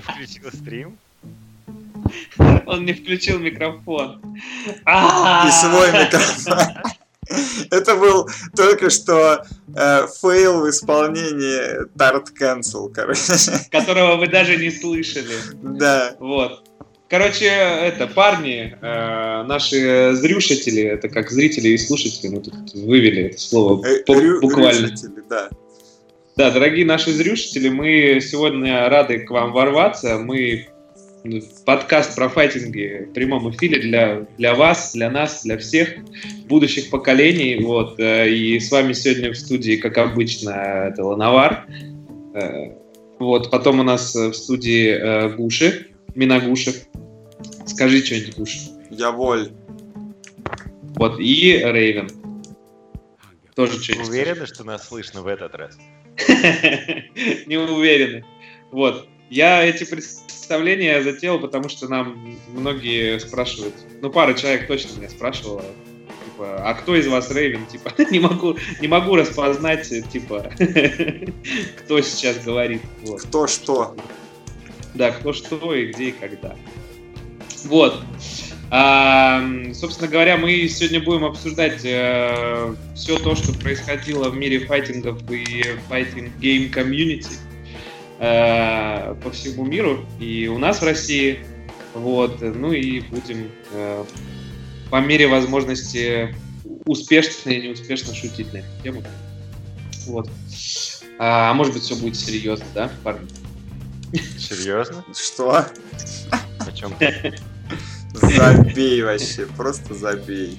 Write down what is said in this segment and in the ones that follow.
не включил стрим? Он не включил микрофон. И свой микрофон. Это был только что э, фейл в исполнении Tard Cancel, короче. Которого вы даже не слышали. Да. Вот. Короче, это парни, э, наши зрюшители, это как зрители и слушатели, мы тут вывели это слово Э, рю- буквально. рюшители, да. Да, дорогие наши зрюшители, мы сегодня рады к вам ворваться. Мы ну, подкаст про файтинги в прямом эфире для, для вас, для нас, для всех будущих поколений. Вот. э, И с вами сегодня в студии, как обычно, это Лановар. Э, Вот. Потом у нас в студии э, Гуши, Миногушев. Скажи что-нибудь, Гуш. Я воль. Вот. И Рейвен. Тоже что-нибудь. уверены, что нас слышно в этот раз? не уверены. Вот. Я эти представления затеял, потому что нам многие спрашивают, ну, пара человек точно меня спрашивала, типа, а кто из вас Рейвен? Типа, не могу, не могу распознать, типа, кто сейчас говорит. Вот. Кто что? Да, кто что и где и когда. Вот. А, собственно говоря, мы сегодня будем обсуждать э, все то, что происходило в мире файтингов и fighting game community э, по всему миру и у нас в России. Вот. Ну и будем э, по мере возможности успешно и неуспешно шутить на эту тему. Вот. А, а может быть, все будет серьезно, да, парни? Серьезно? Что? О чем Забей вообще, просто забей.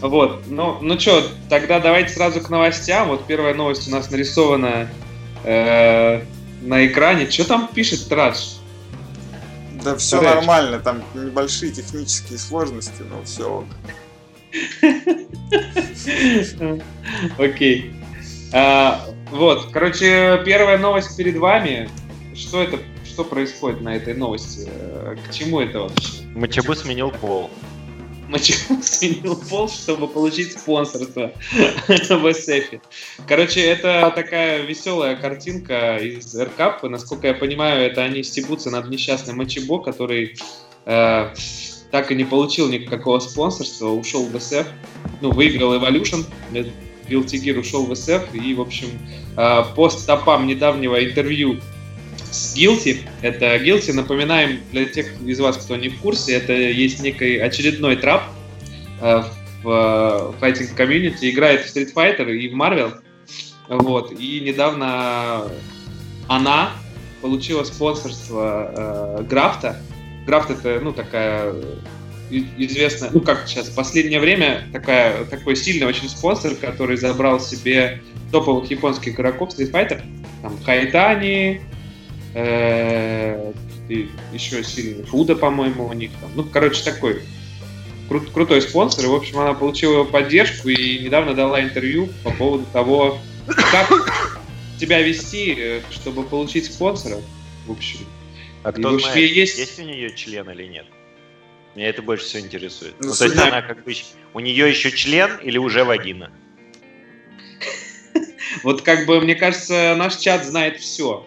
Вот, ну, ну что, тогда давайте сразу к новостям. Вот первая новость у нас нарисована э, на экране. Что там пишет Традж? Да все Рэч. нормально, там небольшие технические сложности, но все. Окей. А, Вот, короче, первая новость перед вами. Что это, что происходит на этой новости? Э, К чему это вообще? Мачабу сменил пол. Мачеху сменил пол, чтобы получить спонсорство в SF. Короче, это такая веселая картинка из РКАП. Насколько я понимаю, это они стебутся над несчастным Мачебо, который э, так и не получил никакого спонсорства, ушел в SF. Ну, выиграл Evolution, э, Guilty Gear ушел в SF, и, в общем, э, по стопам недавнего интервью с Guilty. Это Guilty, напоминаем для тех из вас, кто не в курсе, это есть некий очередной трап э, в файтинг комьюнити, играет в Street Fighter и в Marvel. Вот. И недавно она получила спонсорство э, Графта. Графт это, ну, такая и- известная, ну, как сейчас, в последнее время такая, такой сильный очень спонсор, который забрал себе топовых японских игроков Street Fighter. Там Хайтани, э, и еще сильный Фуда, по-моему, у них там. Ну, короче, такой кру- крутой спонсор. И, в общем, она получила его поддержку и недавно дала интервью по поводу того, как тебя вести, э, чтобы получить спонсора. В общем, А И кто вообще знает, есть- есть... у нее член или нет? Меня это больше всего интересует. Ну, Ну, то есть она как бы... У нее еще член или уже вагина? вот как бы, мне кажется, наш чат знает все.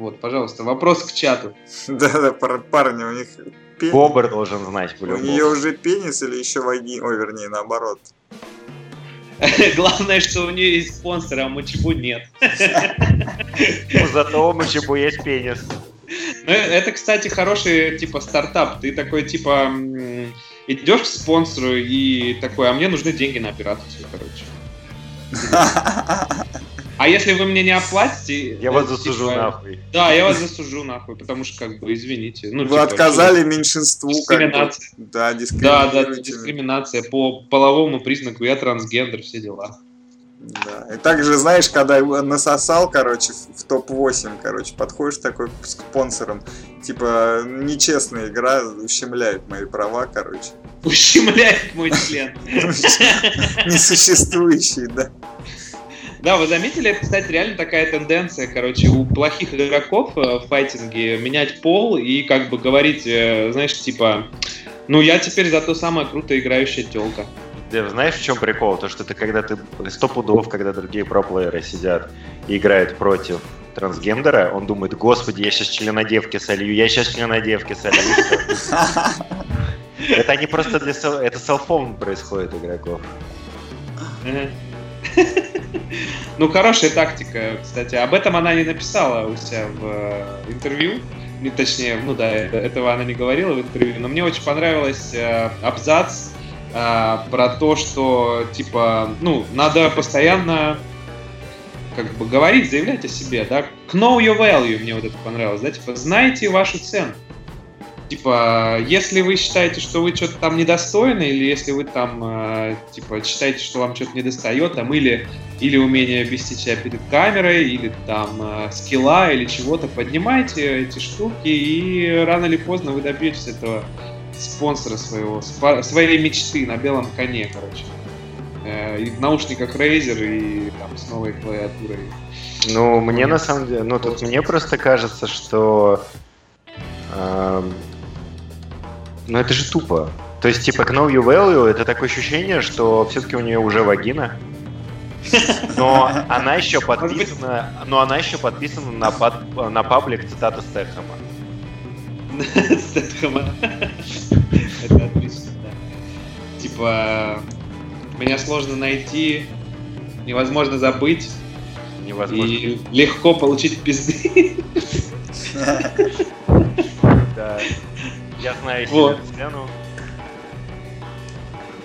Вот, пожалуйста, вопрос к чату. Да-да, пар- парни, у них пенис. Бобр должен знать У нее уже пенис или еще ваги... Ой, вернее, наоборот. Главное, что у нее есть спонсор, а Мачебу нет. Ну, зато у Мачабу есть пенис. Ну, это, кстати, хороший, типа, стартап. Ты такой, типа, идешь к спонсору и такой, а мне нужны деньги на операцию, короче. А если вы мне не оплатите... Я вас засужу типа, нахуй. Да, я вас засужу нахуй, потому что, как бы, извините. Ну, Вы типа, отказали меньшинству, как бы. Дискриминация. Да, Да, да, дискриминируете. дискриминация по половому признаку, я трансгендер, все дела. Да. И также, знаешь, когда насосал, короче, в в топ-8, короче, подходишь такой к спонсорам, типа, нечестная игра ущемляет мои права, короче. Ущемляет мой член. Несуществующий, да. Да, вы заметили, это, кстати, реально такая тенденция, короче, у плохих игроков э, в файтинге менять пол и как бы говорить, э, знаешь, типа, ну я теперь зато самая круто играющая телка. Ты знаешь, в чем прикол? То, что ты когда ты сто пудов, когда другие проплееры сидят и играют против трансгендера, он думает, господи, я сейчас членодевки солью, я сейчас членодевки солью. Это не просто для... Это селфон происходит у игроков. Ну, хорошая тактика, кстати. Об этом она не написала у себя в э, интервью. Не, точнее, ну да, этого она не говорила в интервью. Но мне очень понравилось э, абзац э, про то, что, типа, ну, надо постоянно как бы говорить, заявлять о себе, да. Know your value, мне вот это понравилось, да, типа, знайте вашу цену. Типа, если вы считаете, что вы что-то там недостойны, или если вы там, э, типа, считаете, что вам что-то недостает, там, или, или умение вести себя перед камерой, или там э, скилла, или чего-то, поднимайте эти штуки, и рано или поздно вы добьетесь этого спонсора своего, своей мечты на белом коне, короче. Э, и в наушниках Razer, и там с новой клавиатурой. Ну, мне на самом деле, ну, тут мне просто кажется, что э, ну это же тупо. То есть, типа, Know You Value это такое ощущение, что все-таки у нее уже вагина. Но она еще подписана, но она еще подписана на, под, на паблик цитаты Стэтхэма. Стэтхэма. Это отлично, да. Типа, меня сложно найти, невозможно забыть. Невозможно. И легко получить пизды. Да. Я знаю вот. сцену.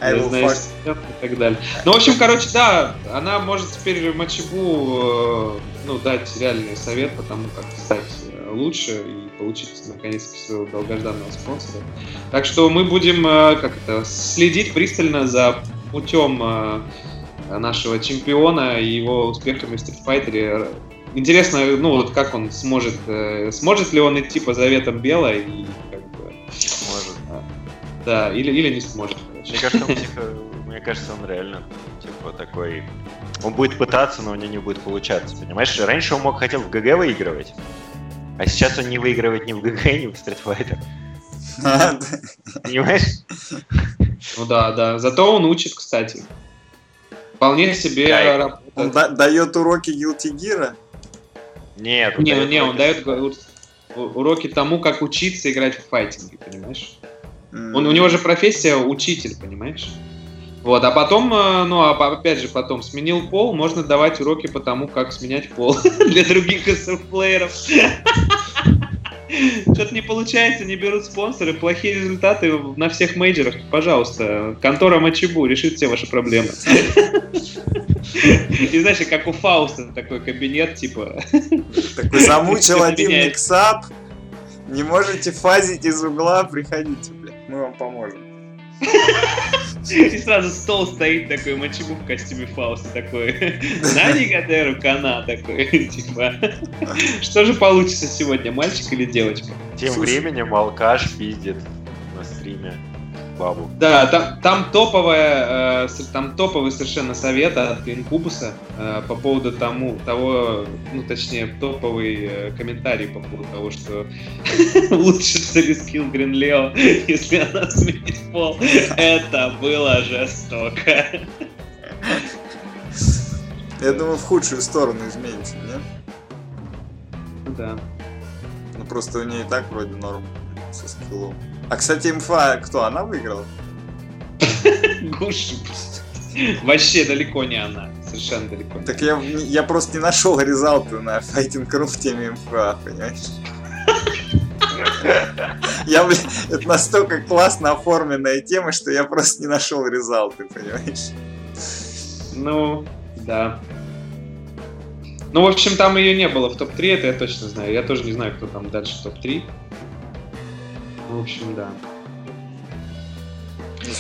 Я знаю и так далее. Ну, в общем, короче, да, она может теперь Мачибу э, ну, дать реальный совет по тому, как стать э, лучше и получить наконец-то своего долгожданного спонсора. Так что мы будем э, как это, следить пристально за путем нашего чемпиона и его успехами в Street Fighter. Интересно, ну вот как он сможет, сможет ли он идти по заветам Бела и. Да, или, или не сможет. Мне кажется, он, типа, мне кажется, он реально типа такой. Он будет пытаться, но у него не будет получаться. Понимаешь? Раньше он мог хотел в ГГ выигрывать, а сейчас он не выигрывает ни в ГГ, ни в Street Fighter. Понимаешь? Ну да, да. Зато он учит, кстати. Вполне себе Он дает уроки Guilty Gear? Нет, не, не, он дает уроки тому, как учиться играть в файтинге, понимаешь? Он, у него же профессия учитель, понимаешь? Вот, а потом, э, ну, а опять же, потом сменил пол, можно давать уроки по тому, как сменять пол для других СФ-плееров. Что-то не получается, не берут спонсоры, плохие результаты на всех мейджерах. Пожалуйста, контора Мачибу решит все ваши проблемы. И знаешь, как у Фауста такой кабинет, типа... Такой замучил один миксап, не можете фазить из угла, приходите, блядь, мы вам поможем. И сразу стол стоит такой, мочеву в костюме Фауста такой. На Нигадеру Кана такой, типа. Что же получится сегодня, мальчик или девочка? Тем временем алкаш пиздит на стриме бабу. Да, там, там топовая, э, там топовый совершенно совет от Инкубуса э, по поводу тому, того, ну точнее топовый э, комментарий по поводу того, что лучше скилл Грин Лео, если она сменит пол. Это было жестоко. Я думаю, в худшую сторону изменится, нет? Да. Ну просто у нее и так вроде норм со скиллом. А, кстати, инфа, кто, она выиграла? Гуши. Вообще далеко не она. Совершенно далеко. Так я, я просто не нашел резалты на Fighting.ru в теме инфа, понимаешь? Я, блин, это настолько классно оформленная тема, что я просто не нашел резалты, понимаешь? Ну, да. Ну, в общем, там ее не было в топ-3, это я точно знаю. Я тоже не знаю, кто там дальше топ-3. В общем, да.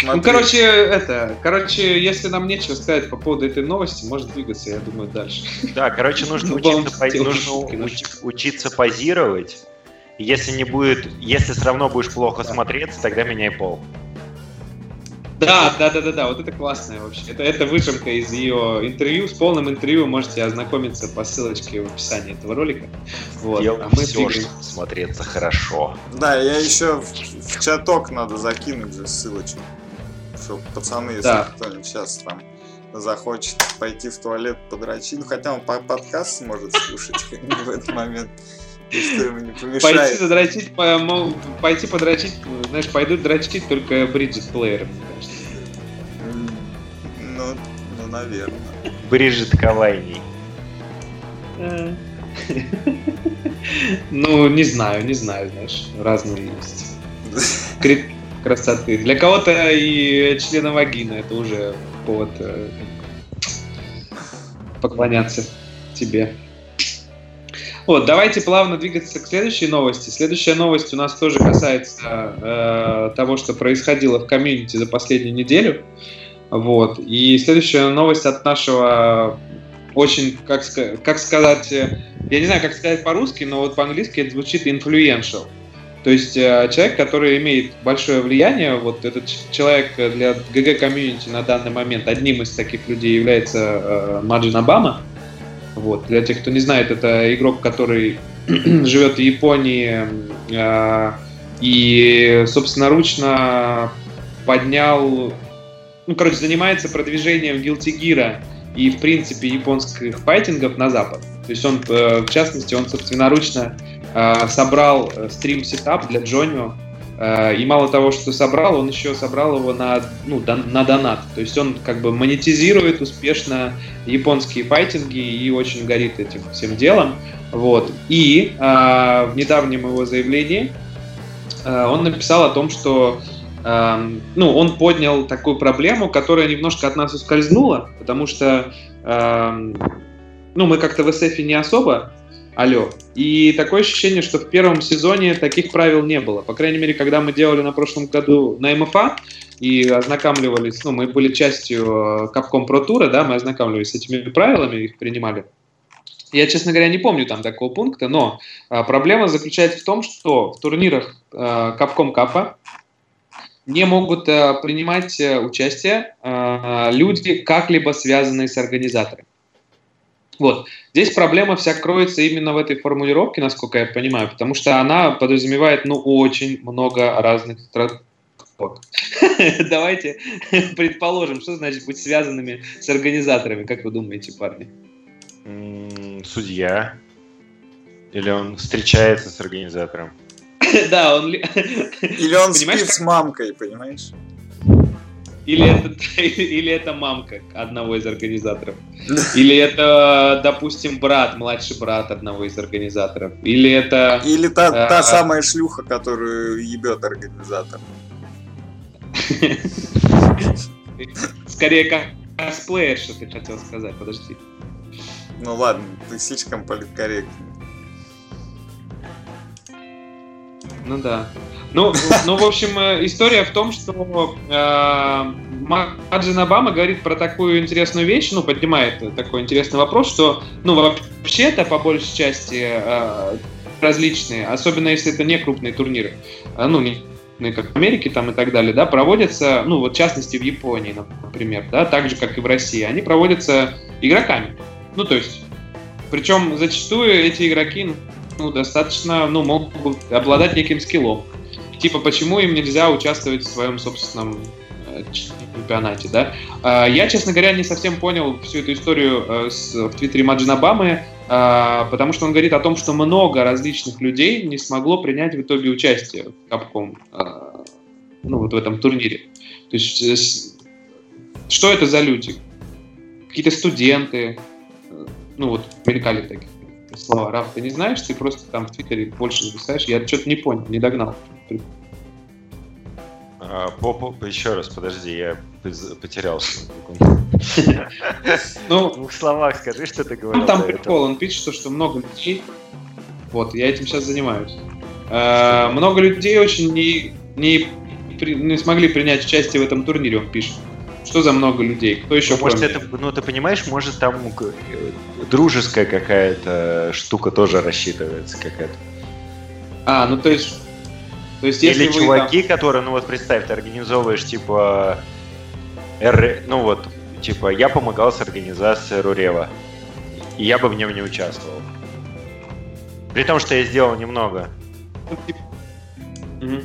Ну, ну, короче, это, короче, если нам нечего сказать по поводу этой новости, может двигаться, я думаю, дальше. Да, короче, нужно, учиться, пози... нужно уч... учиться позировать. Если не будет, если все равно будешь плохо да. смотреться, тогда меняй пол. Да, да, да, да, да, вот это классное вообще. Это, это выжимка из ее интервью. С полным интервью можете ознакомиться по ссылочке в описании этого ролика. Вот. А мы все, двигаем... чтобы смотреться хорошо. Да, я еще в, в чаток надо закинуть же ссылочку. Чтобы пацаны, если да. кто-нибудь сейчас там захочет пойти в туалет подрочить, ну хотя он по подкаст сможет слушать в этот момент, что ему не помешает. Пойти задрочить, пойти подрочить, знаешь, пойдут дрочить только Бриджит плееры, мне кажется. М, Ну, ну, наверное. Бриджит Кавайний. Ну, не знаю, не знаю, знаешь, разные есть. Критерии красоты. Для кого-то и члена вагины это уже повод э, поклоняться тебе. Вот, давайте плавно двигаться к следующей новости. Следующая новость у нас тоже касается э, того, что происходило в комьюнити за последнюю неделю. Вот. И следующая новость от нашего очень, как, как сказать, э, я не знаю, как сказать по-русски, но вот по-английски это звучит influential. То есть э, человек, который имеет большое влияние, вот этот человек э, для ГГ комьюнити на данный момент, одним из таких людей является э, Маджин Обама. Вот. Для тех, кто не знает, это игрок, который живет в Японии э, и собственноручно поднял, ну, короче, занимается продвижением Guilty Gear и, в принципе, японских файтингов на Запад. То есть он, э, в частности, он собственноручно э, собрал стрим-сетап для Джонио, и мало того, что собрал, он еще собрал его на, ну, на донат. То есть он как бы монетизирует успешно японские файтинги и очень горит этим всем делом. Вот. И э, в недавнем его заявлении э, он написал о том, что эм, ну, он поднял такую проблему, которая немножко от нас ускользнула, потому что эм, ну, мы как-то в SF не особо Алло. И такое ощущение, что в первом сезоне таких правил не было. По крайней мере, когда мы делали на прошлом году на МФА и ознакомливались, ну, мы были частью э, Capcom Pro Tour, да, мы ознакомливались с этими правилами, их принимали. Я, честно говоря, не помню там такого пункта, но а, проблема заключается в том, что в турнирах а, Capcom Cup не могут а, принимать а, участие а, люди, как-либо связанные с организатором. Вот. Здесь проблема вся кроется именно в этой формулировке, насколько я понимаю, потому что она подразумевает, ну, очень много разных. Давайте предположим, что значит быть связанными с организаторами, как вы думаете, парни? Судья. Или он встречается с организатором. Да, он... ли- Или он Понимаешь, спит с мамкой, понимаешь? Или это, или это мамка одного из организаторов. Или это, допустим, брат, младший брат одного из организаторов. Или это... Или та, та А. самая шлюха, которую ебет организатор. Скорее, как косплеер, что ты хотел сказать. Подожди. Ну ладно, ты слишком политкорректный. Ну да. Ну, ну, в общем, э, история в том, что э, Маджин Обама говорит про такую интересную вещь, ну, поднимает такой интересный вопрос, что, ну, вообще-то, по большей части, э, различные, особенно если это не крупные турниры, э, ну, не ну, как в Америке там и так далее, да, проводятся, ну, вот в частности в Японии, например, да, так же, как и в России, они проводятся игроками. Ну, то есть, причем зачастую эти игроки, ну, достаточно, ну, могут обладать неким скиллом. Типа, почему им нельзя участвовать в своем собственном э, чемпионате, да? А, Я, честно говоря, не совсем понял всю эту историю э, в твиттере Маджин Обамы, а, потому что он говорит о том, что много различных людей не смогло принять в итоге участие в Capcom, а, ну, вот в этом турнире. То есть, э, что это за люди? Какие-то студенты, ну, вот, мелькали такие слова. Раф, ты не знаешь, ты просто там в Твиттере больше написаешь. Я что-то не понял, не догнал. А, по, по- еще раз, подожди, я потерялся. Ну, В двух словах скажи, что ты говорил. Ну, там прикол, он пишет, что, что много людей. Вот, я этим сейчас занимаюсь. Э, много людей очень не, не, при- не смогли принять участие в этом турнире, он пишет. Что за много людей? Кто еще Ну, может, это, ну, ты понимаешь, может, там дружеская какая-то штука тоже рассчитывается какая-то. А, ну то есть... То есть если Или вы чуваки, которые, ну вот представь, ты организовываешь, типа, р, ну вот, типа, я помогал с организацией Рурева, и я бы в нем не участвовал. При том, что я сделал немного. там, мгм.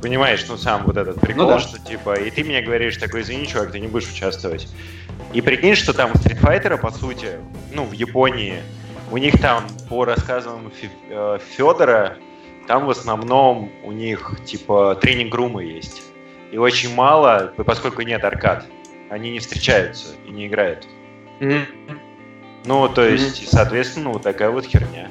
Понимаешь, ну сам вот этот прикол, Ну да. что типа, и ты мне говоришь такой, извини, чувак, ты не будешь участвовать. И прикинь, что там у Street Fighter, по сути, ну, в Японии, у них там, по рассказам Фе- э, Федора, там в основном у них, типа, тренинг-румы есть. И очень мало, поскольку нет аркад, они не встречаются и не играют. Мгм. Ну, то есть, и, соответственно, вот такая вот херня.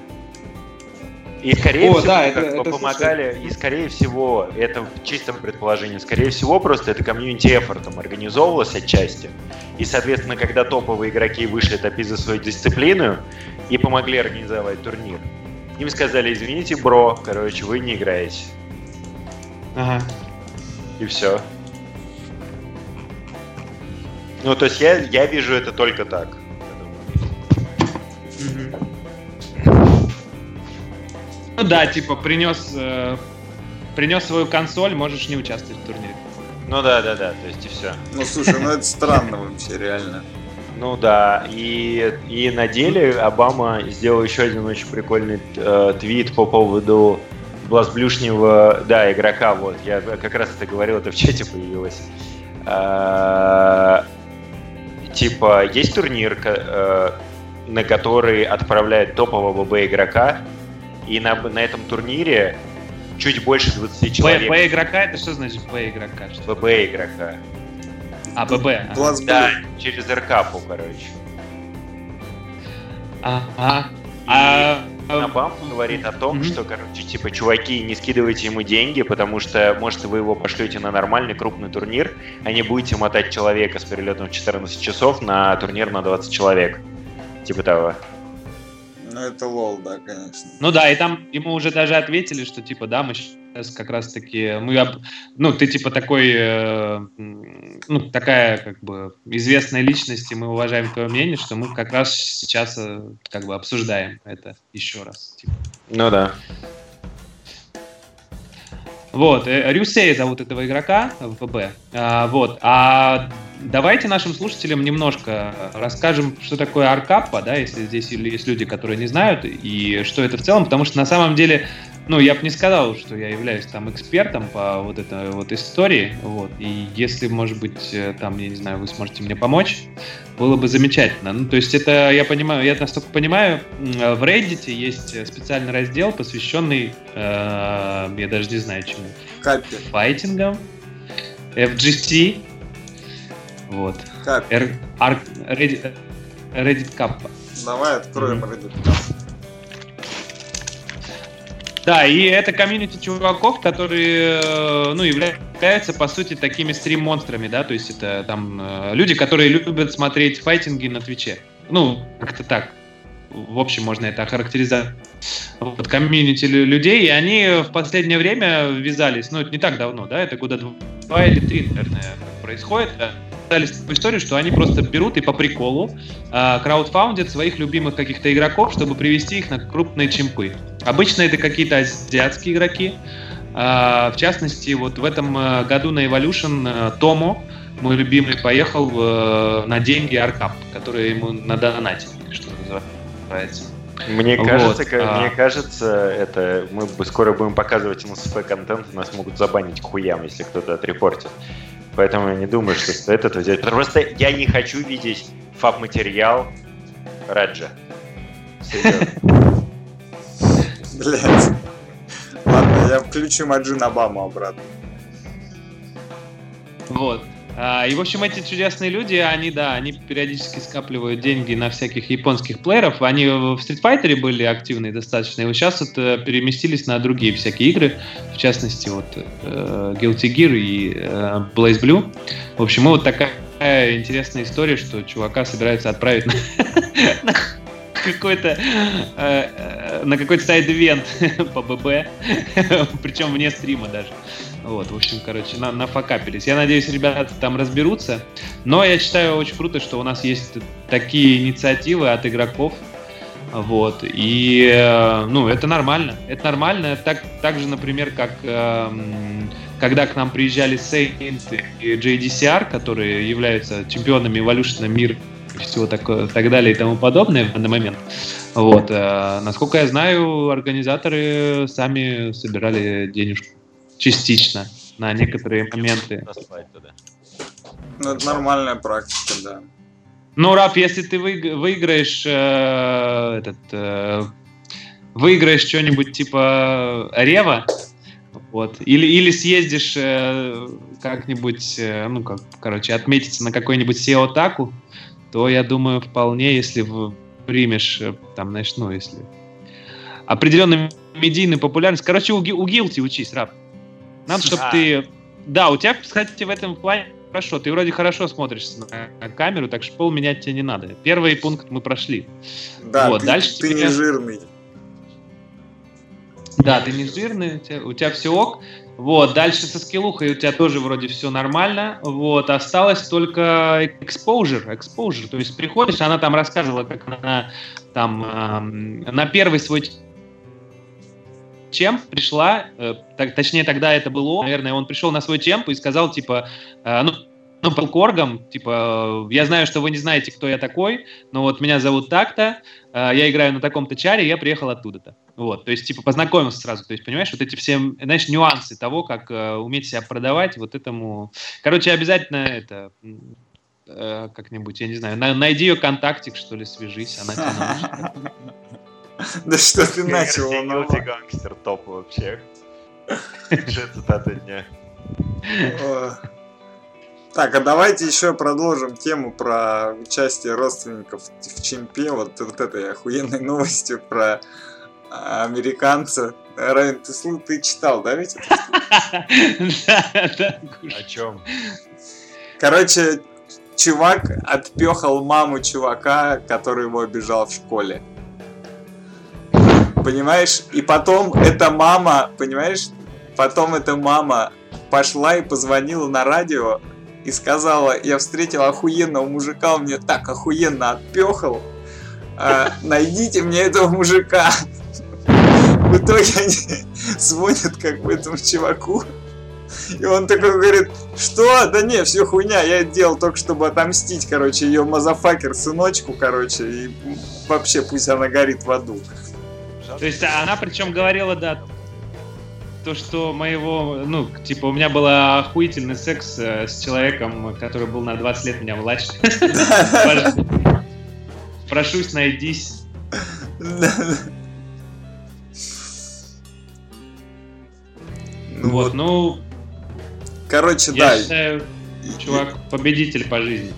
И скорее О, всего, да, это- помогали, и скорее всего, это в чистом предположении, скорее всего, просто это комьюнити эфортом организовывалось отчасти. И, соответственно, когда топовые игроки вышли топить за свою дисциплину и помогли организовать турнир, им сказали, извините, бро, короче, вы не играете. Ага. И все. Ну, то есть я, я вижу это только так. Ну да, типа принес э, принес свою консоль, можешь не участвовать в турнире. Ну да, да, да, то есть и все. Ну слушай, ну это странно вообще, реально. Ну да, и, и на деле Обама сделал еще один очень прикольный э, твит по поводу блазблюшнего, да, игрока, вот, я как раз это говорил, это в чате появилось. Э, типа, есть турнир, э, на который отправляют топового ББ игрока, и на, на этом турнире чуть больше 20 Б, человек. Б игрока, это что значит Б игрока? ББ игрока. А, ББ. ага. Да, через РКПу, короче. Ага. А, а, Обама говорит о том, Мгм. что, короче, типа, чуваки, не скидывайте ему деньги, потому что, может, вы его пошлете на нормальный крупный турнир, а не будете мотать человека с перелетом в 14 часов на турнир на 20 человек. Типа того. Ну это лол, да, конечно. Ну да, и там ему уже даже ответили, что типа, да, мы сейчас как раз таки, мы, об- ну, ты типа такой, э, ну, такая как бы известная личность, и мы уважаем твое мнение, что мы как раз сейчас э, как бы обсуждаем это еще раз. типа. Ну да. Вот, э, Рюсей зовут этого игрока в ВБ. А, вот, а давайте нашим слушателям немножко расскажем, что такое Аркапа, да, если здесь есть люди, которые не знают, и что это в целом, потому что на самом деле, ну, я бы не сказал, что я являюсь там экспертом по вот этой вот истории, вот, и если, может быть, э, там, я не знаю, вы сможете мне помочь, было бы замечательно. Ну, то есть это, я понимаю, я настолько понимаю, м, в Reddit есть э, специальный раздел, посвященный, э, я даже не знаю чему, Капи, файтингам, FGC, вот, капи. R- Reddit, Reddit Cup. Давай откроем. Reddit. Да, и это комьюнити чуваков, которые, э, ну, являются, по сути, такими стрим-монстрами, да, то есть это там э, люди, которые любят смотреть файтинги на Твиче. Ну, как-то так. В общем, можно это охарактеризовать. Вот, комьюнити лю- людей, и они в последнее время ввязались, ну, это не так давно, да, это года два или три, наверное, происходит, такую историю, что они просто берут и по приколу э, краудфаундят своих любимых каких-то игроков, чтобы привести их на крупные чемпы. Обычно это какие-то азиатские игроки. А, В частности, вот в этом э, году на Evolution э, Томо, мой любимый, поехал э, на деньги Аркап, которые ему надонатили, что называется. Мне Вот, кажется, ка- а. мне кажется, это мы бы скоро будем показывать НСФ контент, нас могут забанить к хуям, если кто-то отрепортит. Поэтому я не думаю, что стоит это взять. Просто я не хочу видеть фаб-материал Раджа. Серьезно. Блять. Ладно, я включу Маджин Обаму обратно. Вот. А, И, в общем, эти чудесные люди, они, да, они периодически скапливают деньги на всяких японских плееров. Они в Street Fighter были активны достаточно, и вот сейчас вот э, переместились на другие всякие игры, в частности, вот э, Guilty Gear и э, Blaze Blue. В общем, вот такая интересная история, что чувака собираются отправить на какой-то на какой-то сайд-ивент по ББ, причем вне стрима даже. Вот, в общем, короче, на, нафакапились. Я надеюсь, ребята там разберутся. Но я считаю очень круто, что у нас есть такие инициативы от игроков. Вот. И, э, ну, это нормально. Это нормально. Так, так же, например, как эм, когда к нам приезжали Saint и JDCR, которые являются чемпионами Evolution мира и всего такое, так далее и тому подобное в данный момент. Вот. э, насколько я знаю, организаторы сами собирали денежку. Частично. на некоторые моменты. Ну, это нормальная практика, да. Ну, Раб, если ты вы, выиграешь э, этот э, выиграешь что-нибудь типа Рева, вот, или, или съездишь э, как-нибудь, э, ну, как, короче, отметиться на какой-нибудь SEO-таку, то я думаю, вполне, если примешь, э, там, знаешь, ну, если определенную медийную популярность. Короче, у, у Гилти учись, раб. Надо, чтобы а. ты... Да, у тебя, кстати, в этом плане хорошо. Ты вроде хорошо смотришься на камеру, так что пол менять тебе не надо. Первый пункт мы прошли. Да, вот, ты, дальше ты тебе... не жирный. Да, ты не жирный, у тебя, у тебя все ок. Вот, дальше со скиллухой у тебя тоже вроде все нормально. Вот, осталось только exposure, exposure. То есть приходишь, она там рассказывала, как она там эм, на первый свой чем пришла, э, так, точнее тогда это было, наверное, он пришел на свой темп и сказал, типа, э, ну, ну, полкоргом, типа, я знаю, что вы не знаете, кто я такой, но вот меня зовут так-то, э, я играю на таком-то чаре, я приехал оттуда-то. Вот, то есть, типа, познакомился сразу, то есть, понимаешь, вот эти все, знаешь, нюансы того, как э, уметь себя продавать, вот этому... Короче, обязательно это, э, как-нибудь, я не знаю, найди ее контактик, что ли, свяжись, она тебе Да что ты начал? гангстер топ вообще. Же цитата дня. Так, а давайте еще продолжим тему про участие родственников в чемпе. Вот, вот этой охуенной новостью про американца. Райан, ты, ты читал, да, ведь? Да, да. О чем? Короче, чувак отпехал маму чувака, который его обижал в школе. Понимаешь? И потом эта мама, понимаешь? Потом эта мама пошла и позвонила на радио и сказала, я встретила охуенного мужика, он мне так охуенно отпехал, а, найдите мне этого мужика. В итоге они звонят бы этому чуваку, и он такой говорит, что? Да не, все хуйня, я это делал только чтобы отомстить, короче, ее мазафакер сыночку, короче, и вообще пусть она горит в аду. То есть она причем говорила, да, то, что моего, ну, типа, у меня был охуительный секс э, с человеком, который был на 20 лет меня младше. Прошусь, найдись. Ну вот, ну... Короче, да. Я считаю, чувак, победитель по жизни.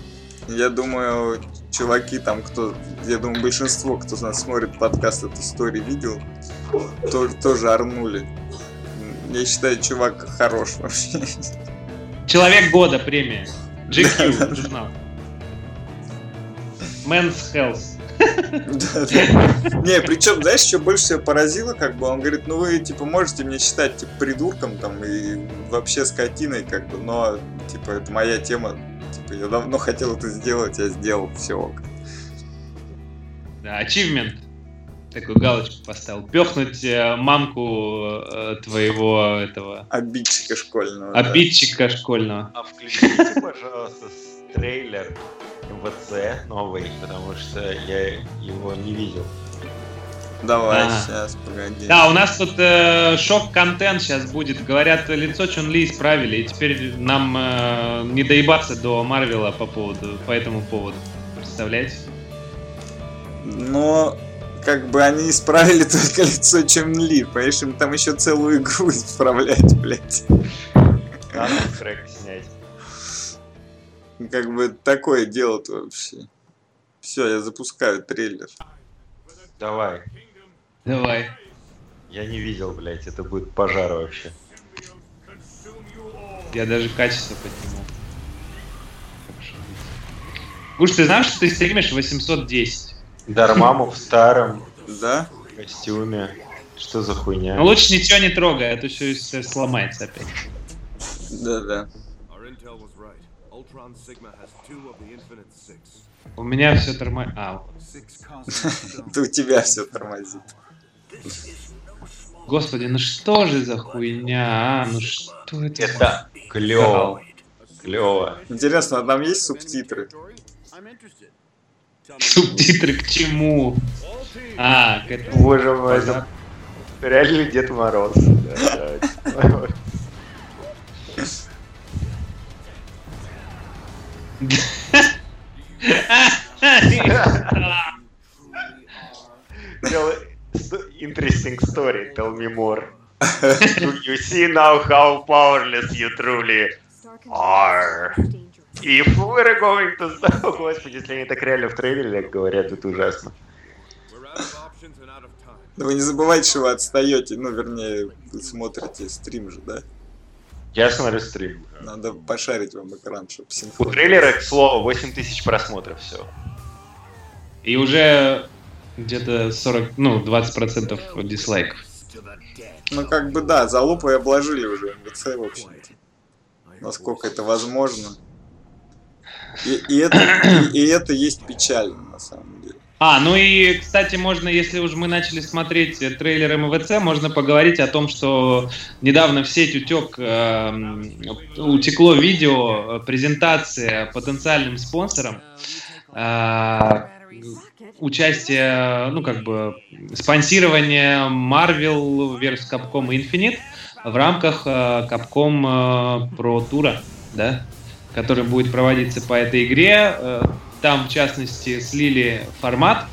Я думаю, чуваки там, кто, я думаю, большинство, кто нас смотрит подкаст эту историю видел, тоже, тоже орнули. Я считаю, чувак хорош вообще. Человек года премия. GQ журнал. Men's Health. Не, причем, знаешь, что больше всего поразило, как бы, он говорит, ну вы, типа, можете мне считать, типа, придурком, там, и вообще скотиной, как бы, но, типа, это моя тема, типа, я давно хотел это сделать, я сделал, все. Да, achievement такую галочку поставил. Пехнуть э, мамку э, твоего этого... Обидчика школьного. Обидчика да. школьного. А включите, пожалуйста, трейлер МВЦ новый, потому что я его не видел. Давай, а. сейчас, погоди. Да, у нас тут э, шок-контент сейчас будет. Говорят, лицо Чун Ли исправили, и теперь нам э, не доебаться до Марвела по поводу, по этому поводу. Представляете? Но как бы они исправили только лицо чем Ли, понимаешь, им там еще целую игру исправлять, блядь. Надо трек снять. Как бы такое дело-то вообще. Все, я запускаю трейлер. Давай. Давай. Я не видел, блядь, это будет пожар вообще. Я даже качество подниму. Гуш, ты знаешь, что ты стримишь 810? Дармаму в старом да? костюме. Что за хуйня? Ну лучше ничего не трогай, а то все, все сломается опять. Да-да. У меня все тормозит. А. Это у тебя все тормозит. Господи, ну что же за хуйня, а? Ну что это? Это клево. Клево. Интересно, а там есть субтитры? Субтитры к чему? А, к этому. Боже мой, это реально Дед Мороз. Interesting story, tell me more. you see now how powerless you truly are. If we're going to stop... Господи, если они так реально в трейлере говорят, это ужасно. Но вы не забывайте, что вы отстаете, ну, вернее, вы смотрите стрим же, да? Я смотрю стрим. Надо пошарить вам экран, чтобы синхронно. У трейлера, к слову, 8 тысяч просмотров, все. И уже где-то 40, ну, 20% дизлайков. Ну, как бы да, за лупой обложили уже МВЦ, в общем-то. Насколько это возможно. И, и, это, и, и это есть печально, на самом деле. А, ну и, кстати, можно, если уж мы начали смотреть трейлер МВЦ, можно поговорить о том, что недавно в сеть утек, э, утекло видео, презентация потенциальным спонсором. Э, участие, ну, как бы, спонсирование Marvel vs. Capcom Infinite в рамках э, Capcom э, Pro Tour, да, который будет проводиться по этой игре. Э, там, в частности, слили формат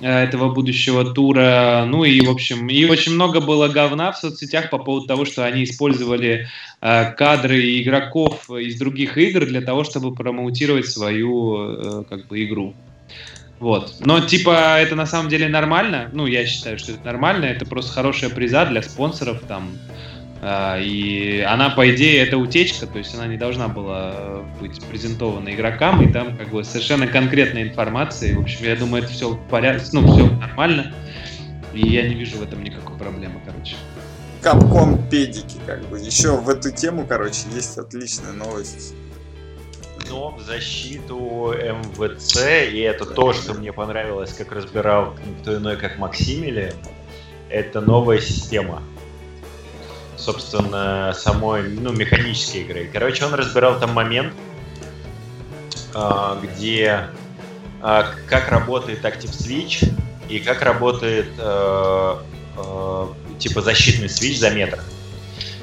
этого будущего тура. Ну и, в общем, и очень много было говна в соцсетях по поводу того, что они использовали э, кадры игроков из других игр для того, чтобы промоутировать свою э, как бы игру. Вот. Но, типа, это на самом деле нормально. Ну, я считаю, что это нормально. Это просто хорошая приза для спонсоров. Там, э, и она, по идее, это утечка. То есть она не должна была быть презентована игрокам. И там, как бы, совершенно конкретная информация. В общем, я думаю, это все в порядке. Ну, все нормально. И я не вижу в этом никакой проблемы, короче. Капком педики, как бы. Еще в эту тему, короче, есть отличная новость но в защиту МВЦ, и это то, что мне понравилось, как разбирал никто иной, как Максимили, это новая система. Собственно, самой, ну, механической игры. Короче, он разбирал там момент, а, где а, как работает Active Switch и как работает э, э, типа защитный свич за метр.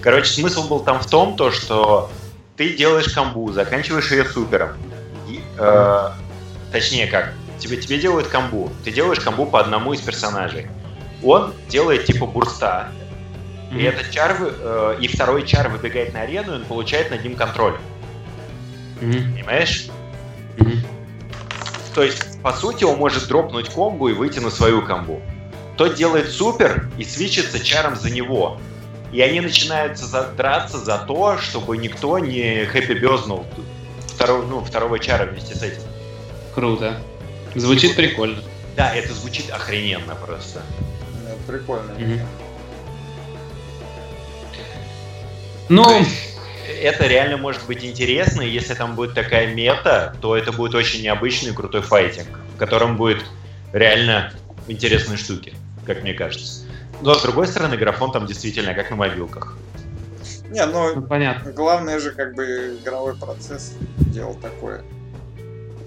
Короче, смысл был там в том, то, что ты делаешь камбу, заканчиваешь ее супером. И, э, точнее как, тебе, тебе делают камбу. Ты делаешь камбу по одному из персонажей. Он делает типа бурста. Mm-hmm. И этот чар, э, и второй чар выбегает на арену, и он получает над ним контроль. Mm-hmm. Понимаешь? Mm-hmm. То есть, по сути, он может дропнуть комбу и выйти на свою комбу. Тот делает супер и свичится чаром за него и они начинают драться за то, чтобы никто не хэппи-безнул второго, ну, второго чара вместе с этим. Круто. Звучит и, прикольно. Да, это звучит охрененно просто. Прикольно. Mm-hmm. Ну, это реально может быть интересно, и если там будет такая мета, то это будет очень необычный крутой файтинг, в котором будет реально интересные штуки, как мне кажется. Но, с другой стороны, графон там действительно как на мобилках. Не, ну, ну понятно. Главное же, как бы, игровой процесс делал такое.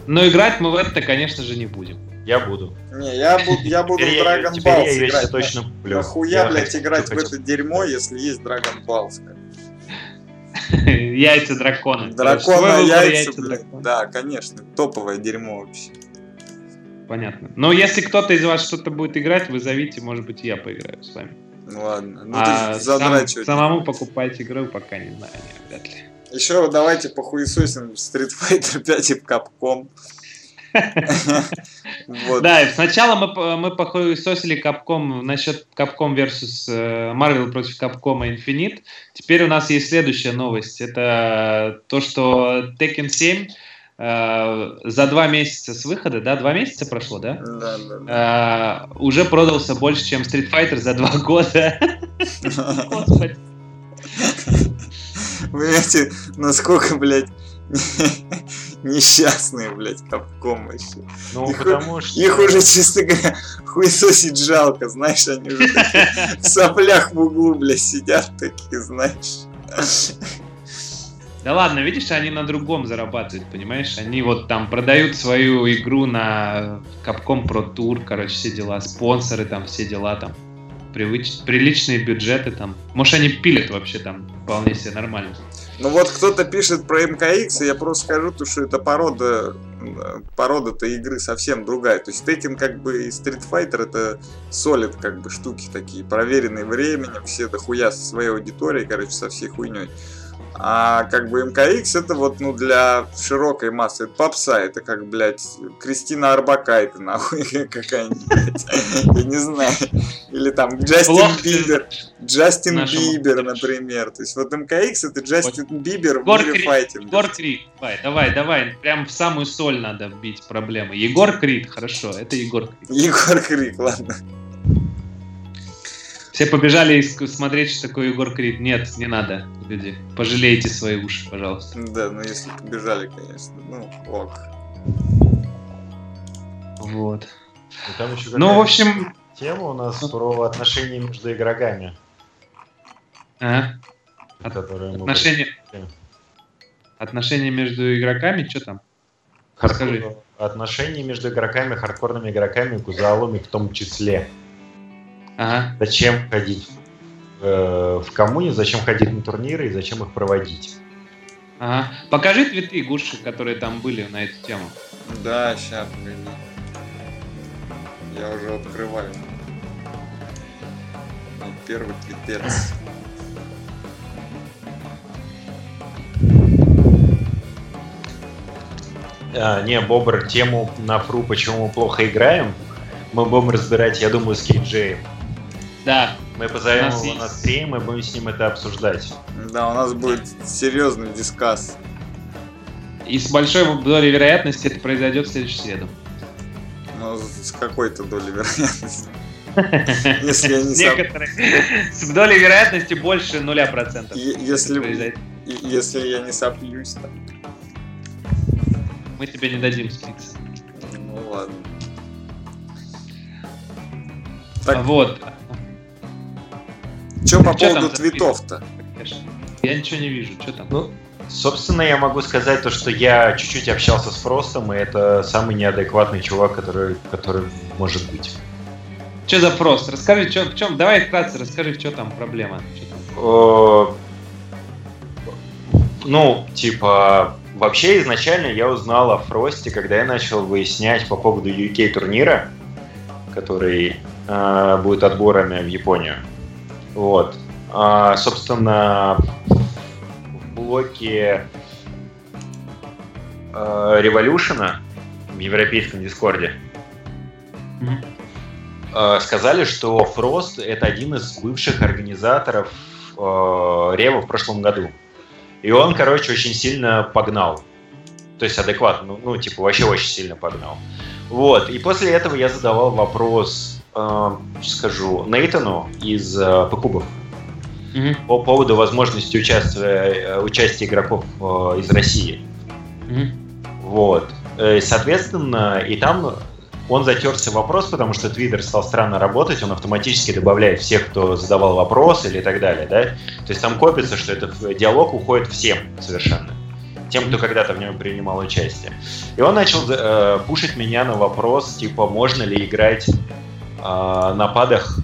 Но играть мы в это, конечно же, не будем. Я буду. Не, я буду, я буду в Dragon Ball я играть. точно куплю. Нахуя, блядь, играть в это дерьмо, если есть Dragon Ball, Яйца дракона. Дракона, яйца. Да, конечно. Топовое дерьмо вообще. Понятно. Но если кто-то из вас что-то будет играть, вы зовите, может быть, я поиграю с вами. Ну ладно. Ну, а сам, самому покупать игру пока не знаю, не, вряд ли. Еще давайте похуесосим Street Fighter 5 и Capcom. Да, сначала мы, мы похуесосили Capcom насчет Capcom versus Marvel против Capcom Infinite. Теперь у нас есть следующая новость. Это то, что Tekken 7 Э, за два месяца с выхода, да, два месяца прошло, да? Да, да. да. Э, уже продался больше, чем Street Fighter за два года. Господи. Понимаете, насколько, блядь, несчастные, блядь, капком вообще. Ну, их, потому что... Их уже, честно говоря, хуесосить жалко, знаешь, они уже в соплях в углу, блядь, сидят такие, знаешь. Да ладно, видишь, они на другом зарабатывают, понимаешь? Они вот там продают свою игру на Capcom Pro Tour, короче, все дела, спонсоры там, все дела там. привыч... приличные бюджеты там. Может, они пилят вообще там вполне себе нормально. Ну вот кто-то пишет про МКХ, и я просто скажу, то, что это порода, порода-то игры совсем другая. То есть Tekken как бы и Street Fighter это солид как бы штуки такие, проверенные временем, все дохуя со своей аудиторией, короче, со всей хуйней. А как бы МКХ это вот, ну, для широкой массы. Это попса, это как, блядь, Кристина Арбакайте, нахуй, какая-нибудь. Я не знаю. Или там Джастин Бибер. Джастин Бибер, например. То есть вот МКХ это Джастин Бибер в мире Крид, файтинга. Егор Крид, давай, давай, давай, прям в самую соль надо бить проблемы. Егор Крид, хорошо, это Егор Крид. Егор Крик, ладно. Все побежали смотреть, что такое Егор Крид. Нет, не надо, люди. Пожалейте свои уши, пожалуйста. Да, ну если побежали, конечно. Ну, ок. Вот. И там еще Ну, в общем, тема у нас про отношения между игроками, ага. От- которые мы отношения, будем- отношения между игроками, что там? Расскажи. Отношения между игроками, хардкорными игроками, кузалами в том числе. Ага. Зачем ходить э, в коммуне, зачем ходить на турниры и зачем их проводить. Ага. Покажи твиты, Гуши, которые там были на эту тему. Да, сейчас, погоди. Я уже открываю. Вот первый твиттерс. А, не, Бобр, тему на фру, почему мы плохо играем, мы будем разбирать, я думаю, с Кейджеем. Да. Мы позовем У нас его есть- на стрим и будем с ним это обсуждать. Да, у нас будет серьезный дискас. И с большой долей вероятности это произойдет в следующую среду. Ну, с какой-то долей вероятности. Если я не некоторой- С долей вероятности больше нуля процентов. Если, если я не соплюсь, там. Мы тебе не дадим спиться. Ну ладно. Так. Вот. Че по там поводу твитов-то? Я ничего не вижу. Что там? Ну, собственно, я могу сказать то, что я чуть-чуть общался с Фростом, и это самый неадекватный чувак, который, который может быть. Что за фрост? Расскажи, чё, в чем. Давай вкратце расскажи, в чем там проблема. Чё там? Ну, типа, вообще изначально я узнал о Фросте, когда я начал выяснять по поводу UK турнира, который э, будет отборами в Японию. Вот. А, собственно, в блоке э, Революшена в европейском дискорде Мгм. э, сказали, что Фрост это один из бывших организаторов э, Рева в прошлом году. И он, короче, очень сильно погнал. То есть адекватно, ну, ну, типа, вообще очень сильно погнал. Вот, и после этого я задавал вопрос, э, скажу, Нейтану из э, Покубов Мгм. по поводу возможности участия, э, участия игроков э, из России. Мгм. Вот. Э, Соответственно, и там он затерся вопрос, потому что Твиттер стал странно работать, он автоматически добавляет всех, кто задавал вопросы или так далее, да? То есть там копится, что этот диалог уходит всем совершенно. Тем, кто когда-то в нем принимал участие. И он начал э, пушить меня на вопрос, типа, можно ли играть э, на падах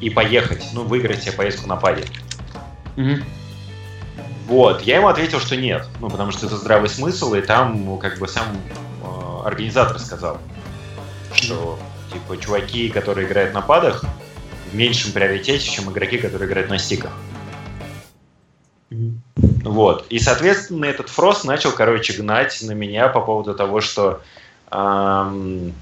и поехать, ну, выиграть себе поездку на паде. Мгм. Вот, я ему ответил, что нет, ну, потому что это здравый смысл, и там, ну, как бы, сам э, организатор сказал, что, типа, чуваки, которые играют на падах, в меньшем приоритете, чем игроки, которые играют на стиках. Вот, и, соответственно, этот Фрост начал, короче, гнать на меня по поводу того, что, ам,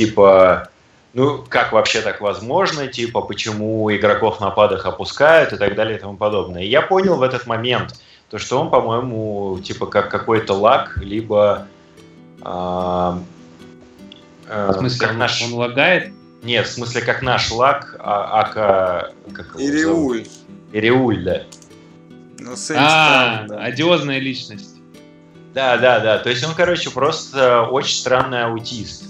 типа, ну, как вообще так возможно, типа, почему игроков на падах опускают и так далее и тому подобное. И я понял в этот момент, то, что он, по-моему, типа, как какой-то лак, либо... ам, э, В смысле, как он, наш... он лагает? Нет, в смысле, как наш лак, а, ака... Как? Ириуль. Ириуль, да. Ну, А, да. одиозная личность. Да, да, да. То есть он, короче, просто очень странный аутист.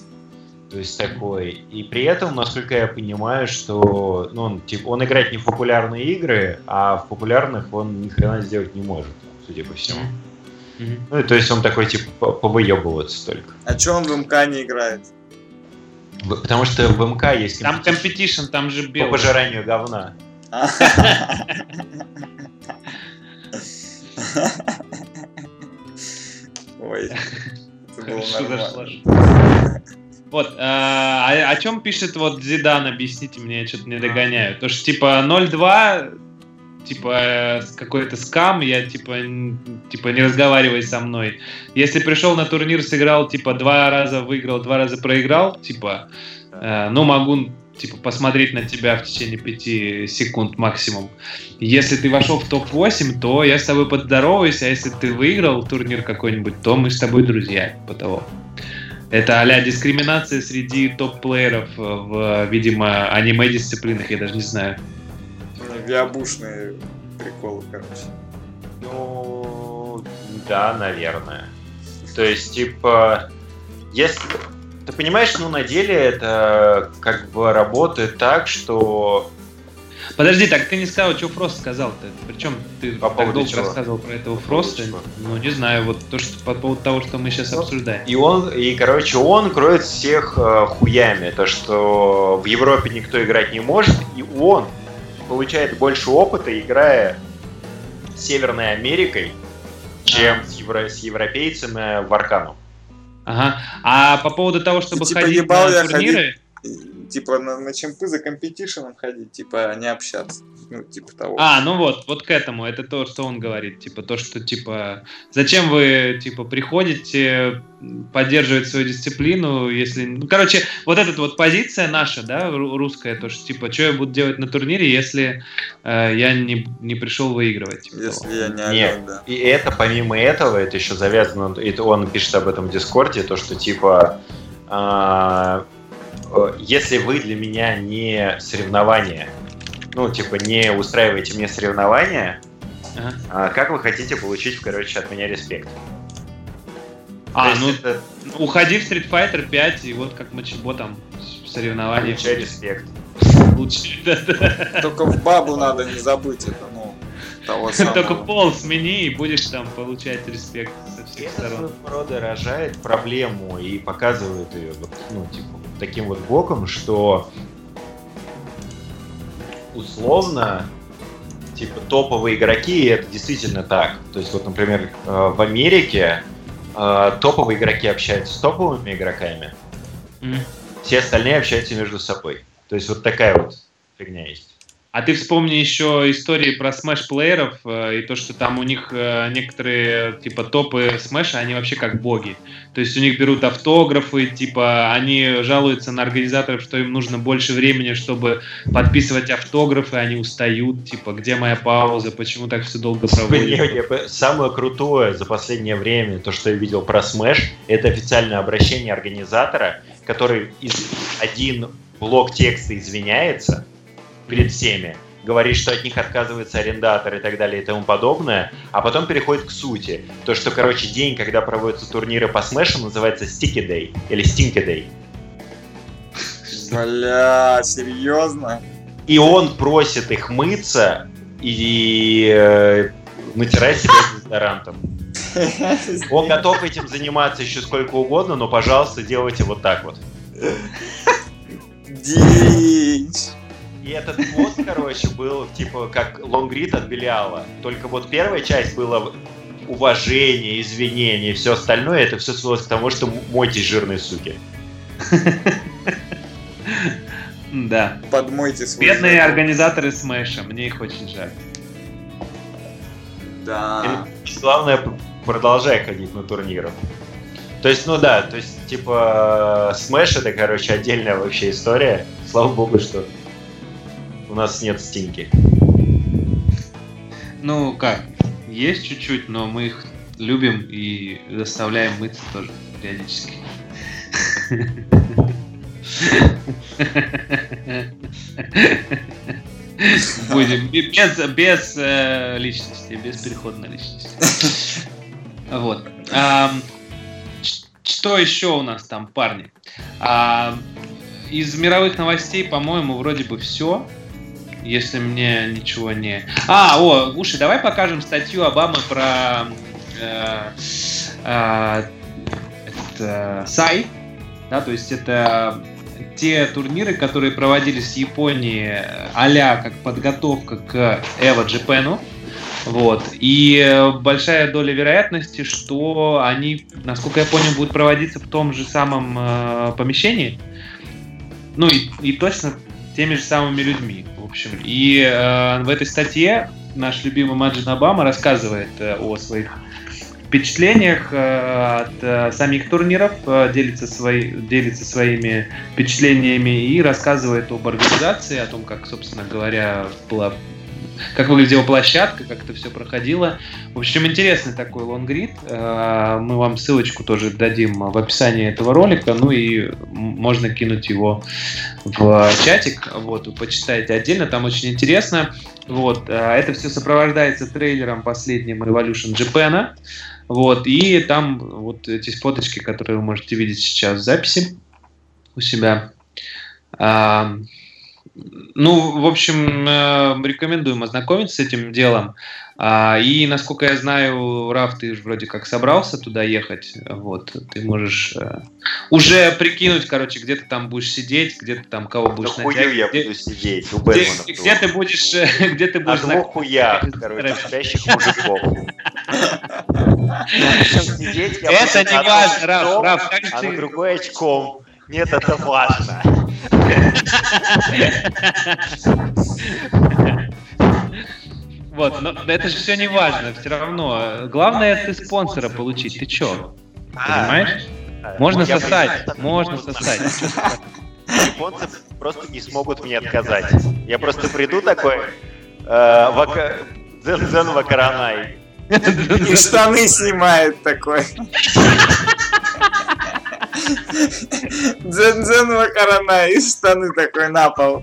То есть такой. И при этом, насколько я понимаю, что ну, он, типа, он играет не в популярные игры, а в популярных он ни хрена сделать не может, судя по всему. Мгм. Ну, и то есть он такой, типа, по- повыебываться только. А че он в МК не играет? Потому что в МК есть Там competition, там же по белый. пожиранию говна. Ой, это было нормально. Вот, а, о, о чем пишет вот Зидан, объясните мне, я что-то не догоняю. То, что типа 0-2, типа э, какой-то скам, я типа, типа не разговаривай со мной. Если пришел на турнир, сыграл, типа два раза выиграл, два раза проиграл, типа, э, ну могу типа посмотреть на тебя в течение пяти секунд максимум. Если ты вошел в топ-8, то я с тобой поздороваюсь, а если ты выиграл турнир какой-нибудь, то мы с тобой друзья, типа того. Это а дискриминация среди топ-плееров э, в, видимо, аниме-дисциплинах, я даже не знаю. Виабушные приколы, короче. Ну, да, наверное. То есть, типа, если... Ты понимаешь, ну, на деле это как бы работает так, что... Подожди, так ты не сказал, что Фрост сказал-то? Причем ты По так долго чего? рассказывал про этого поводу Фроста. чего? Ну, не знаю, вот то, что по поводу того, что мы сейчас Ну, обсуждаем. И он, и, короче, он кроет всех э, хуями. То, что в Европе никто играть не может, и он получает больше опыта, играя с Северной Америкой, чем с, евро- с европейцами в Аркану. Ага. А по поводу того, чтобы типа, ходить на я турниры, И, Типа на, на чемпы за компетишеном ходить, типа не общаться. Ну, типа того. А, ну вот, вот к этому, это то, что он говорит, типа, то, что, типа, зачем вы, типа, приходите поддерживать свою дисциплину, если, ну, короче, вот эта вот позиция наша, да, ру- русская, то, что, типа, что я буду делать на турнире, если э, я не, не пришел выигрывать, типа Если того. я не Не, орёт, да. И это, помимо этого, это еще завязано, это он пишет об этом в Дискорде, то, что типа, а, э, если вы для меня не соревнование, ну, типа, не устраиваете мне соревнования, Ага. а как вы хотите получить, короче, от меня респект? А, ну, это уходи в Street Fighter 5, и вот как Мачебо там в соревнованиях получай респект. получили. да-да. Только в бабу надо не забыть это, ну, того самого. Только пол смени, и будешь там получать респект со всех Это сторон. своего рода рожает проблему и показывает ее вот, ну, типа, таким вот боком, что условно типа топовые игроки, и это действительно так. То есть, вот, например, э, в Америке э, топовые игроки общаются с топовыми игроками, Мгм. все остальные общаются между собой. То есть вот такая вот фигня есть. А ты вспомни еще истории про смеш-плееров э, и то, что там у них э, некоторые типа топы смеша, они вообще как боги. То есть у них берут автографы, типа они жалуются на организаторов, что им нужно больше времени, чтобы подписывать автографы, они устают, типа где моя пауза, почему так все долго Не, проводят. не, п- Самое крутое за последнее время, то, что я видел про Smash, это официальное обращение организатора, который из один блок текста извиняется перед всеми, говорит, что от них отказывается арендатор и так далее и тому подобное, а потом переходит к сути. То, что, короче, день, когда проводятся турниры по Смэшу, называется Sticky Day или Stinky Day. Бля, серьезно? И он просит их мыться и э, натирать себя дезодорантом. Он готов этим заниматься еще сколько угодно, но, пожалуйста, делайте вот так вот. Дичь. И этот пост, короче, был типа как лонгрид от Белиала. Только вот первая часть была уважение, извинение и все остальное, это все свелось к тому, что м- мойтесь жирные суки. Да. Подмойте свой Бедные организаторы смеша, мне их очень жаль. Да. И главное, продолжай ходить на турниры. То есть, ну да, то есть, типа, Smash это, короче, отдельная вообще история. Слава богу, что у нас нет стинки. Ну как, есть чуть-чуть, но мы их любим и заставляем мыться тоже периодически. Будем бе- без, без э, личности, без перехода на личность. Вот. Ч- Что еще у нас там, парни? А, Из мировых новостей, по-моему, вроде бы все. Если мне ничего не... А, о, Уши, давай покажем статью Обамы про э, э, этот, э, Сай. Да, то есть это те турниры, которые проводились в Японии а как подготовка к Эво Джипену. Вот. И большая доля вероятности, что они, насколько я понял, будут проводиться в том же самом э, помещении. Ну и, и точно теми же самыми людьми, в общем. И э, в этой статье наш любимый Маджин Обама рассказывает э, о своих впечатлениях э, от э, самих турниров, э, делится, свои, делится своими впечатлениями и рассказывает об организации, о том, как, собственно говоря, была как выглядела площадка, как это все проходило. В общем, интересный такой лонгрид. Э, мы вам ссылочку тоже дадим в описании этого ролика, ну и можно кинуть его в чатик, вот, вы почитаете отдельно, там очень интересно. Вот, э, это все сопровождается трейлером последним Revolution Japan, вот, и там вот эти фоточки, которые вы можете видеть сейчас в записи у себя. Ну, в общем, э, рекомендуем ознакомиться с этим делом. А, и, насколько я знаю, Раф, ты вроде как собрался туда ехать. Вот, ты можешь э, уже прикинуть, короче, где ты там будешь сидеть, где ты там кого будешь да натягивать. я где, буду сидеть у. Где, где ты будешь, э, где ты будешь... Двух хуях, короче, спящих мужиков. Это не важно, Раф, Раф, а на другой очком. Нет, это важно. Вот, но это же все не важно, все равно. Главное, ты спонсора получить. Ты чё? А, Понимаешь? Можно сосать, можно сосать. Японцы просто не смогут мне отказать. Я просто приду такой, э, дзен-дзен вакаранай. И штаны снимает такой. Дзен-дзен Макарана и штаны такой на пол.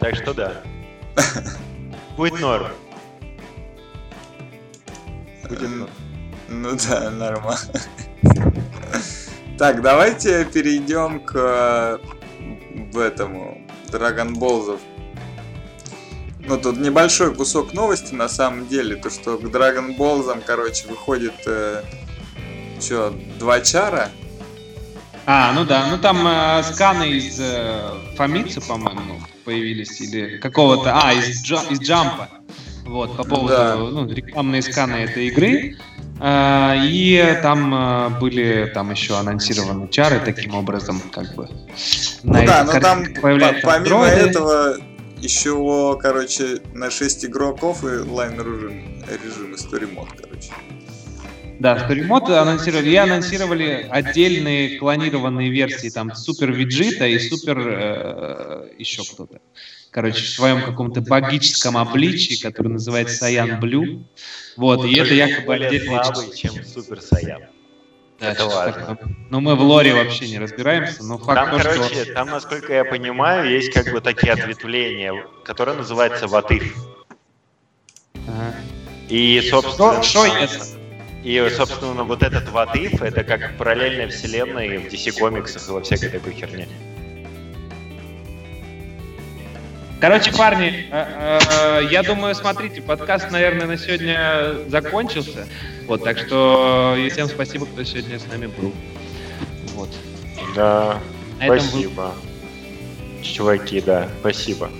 Так что да. Будет норм. Будет норм. Ну да, нормально. Так, давайте перейдем к э, в этому Dragon Balls'ов ну, тут небольшой кусок новости на самом деле, то что к Dragon Ball, короче, выходит, э, что, два чара? А, ну да, ну там э, сканы из э, Фамицы, по-моему, появились, или какого-то, а, из, джа, из Джампа, вот, по поводу, да. ну, рекламные сканы этой игры, э, и там э, были там еще анонсированы чары таким образом, как бы. Ну да, но там помимо этого еще, короче, на 6 игроков и лайн режим, режим и мод, короче. Да, story mode анонсировали. И анонсировали отдельные клонированные версии, там, Супер Веджита и Супер э, еще кто-то. Короче, в своем каком-то богическом обличии, который называется Saiyan Blue. Вот, и это якобы отдельный... чем Super Saiyan. Да, это важно. Ну, мы в лоре вообще не разбираемся, но факт там, то, короче, что... там, насколько я понимаю, есть как бы такие ответвления, которые называются what if. Ага. И, собственно... Что, что И, собственно, вот этот ватыф, это как параллельная вселенная в DC комиксах и во всякой такой херне. Короче, парни, э, э, я думаю, смотрите, подкаст, наверное, на сегодня закончился. Вот, так что и всем спасибо, кто сегодня с нами был. Вот. Да, на спасибо. Был... Чуваки, да, спасибо.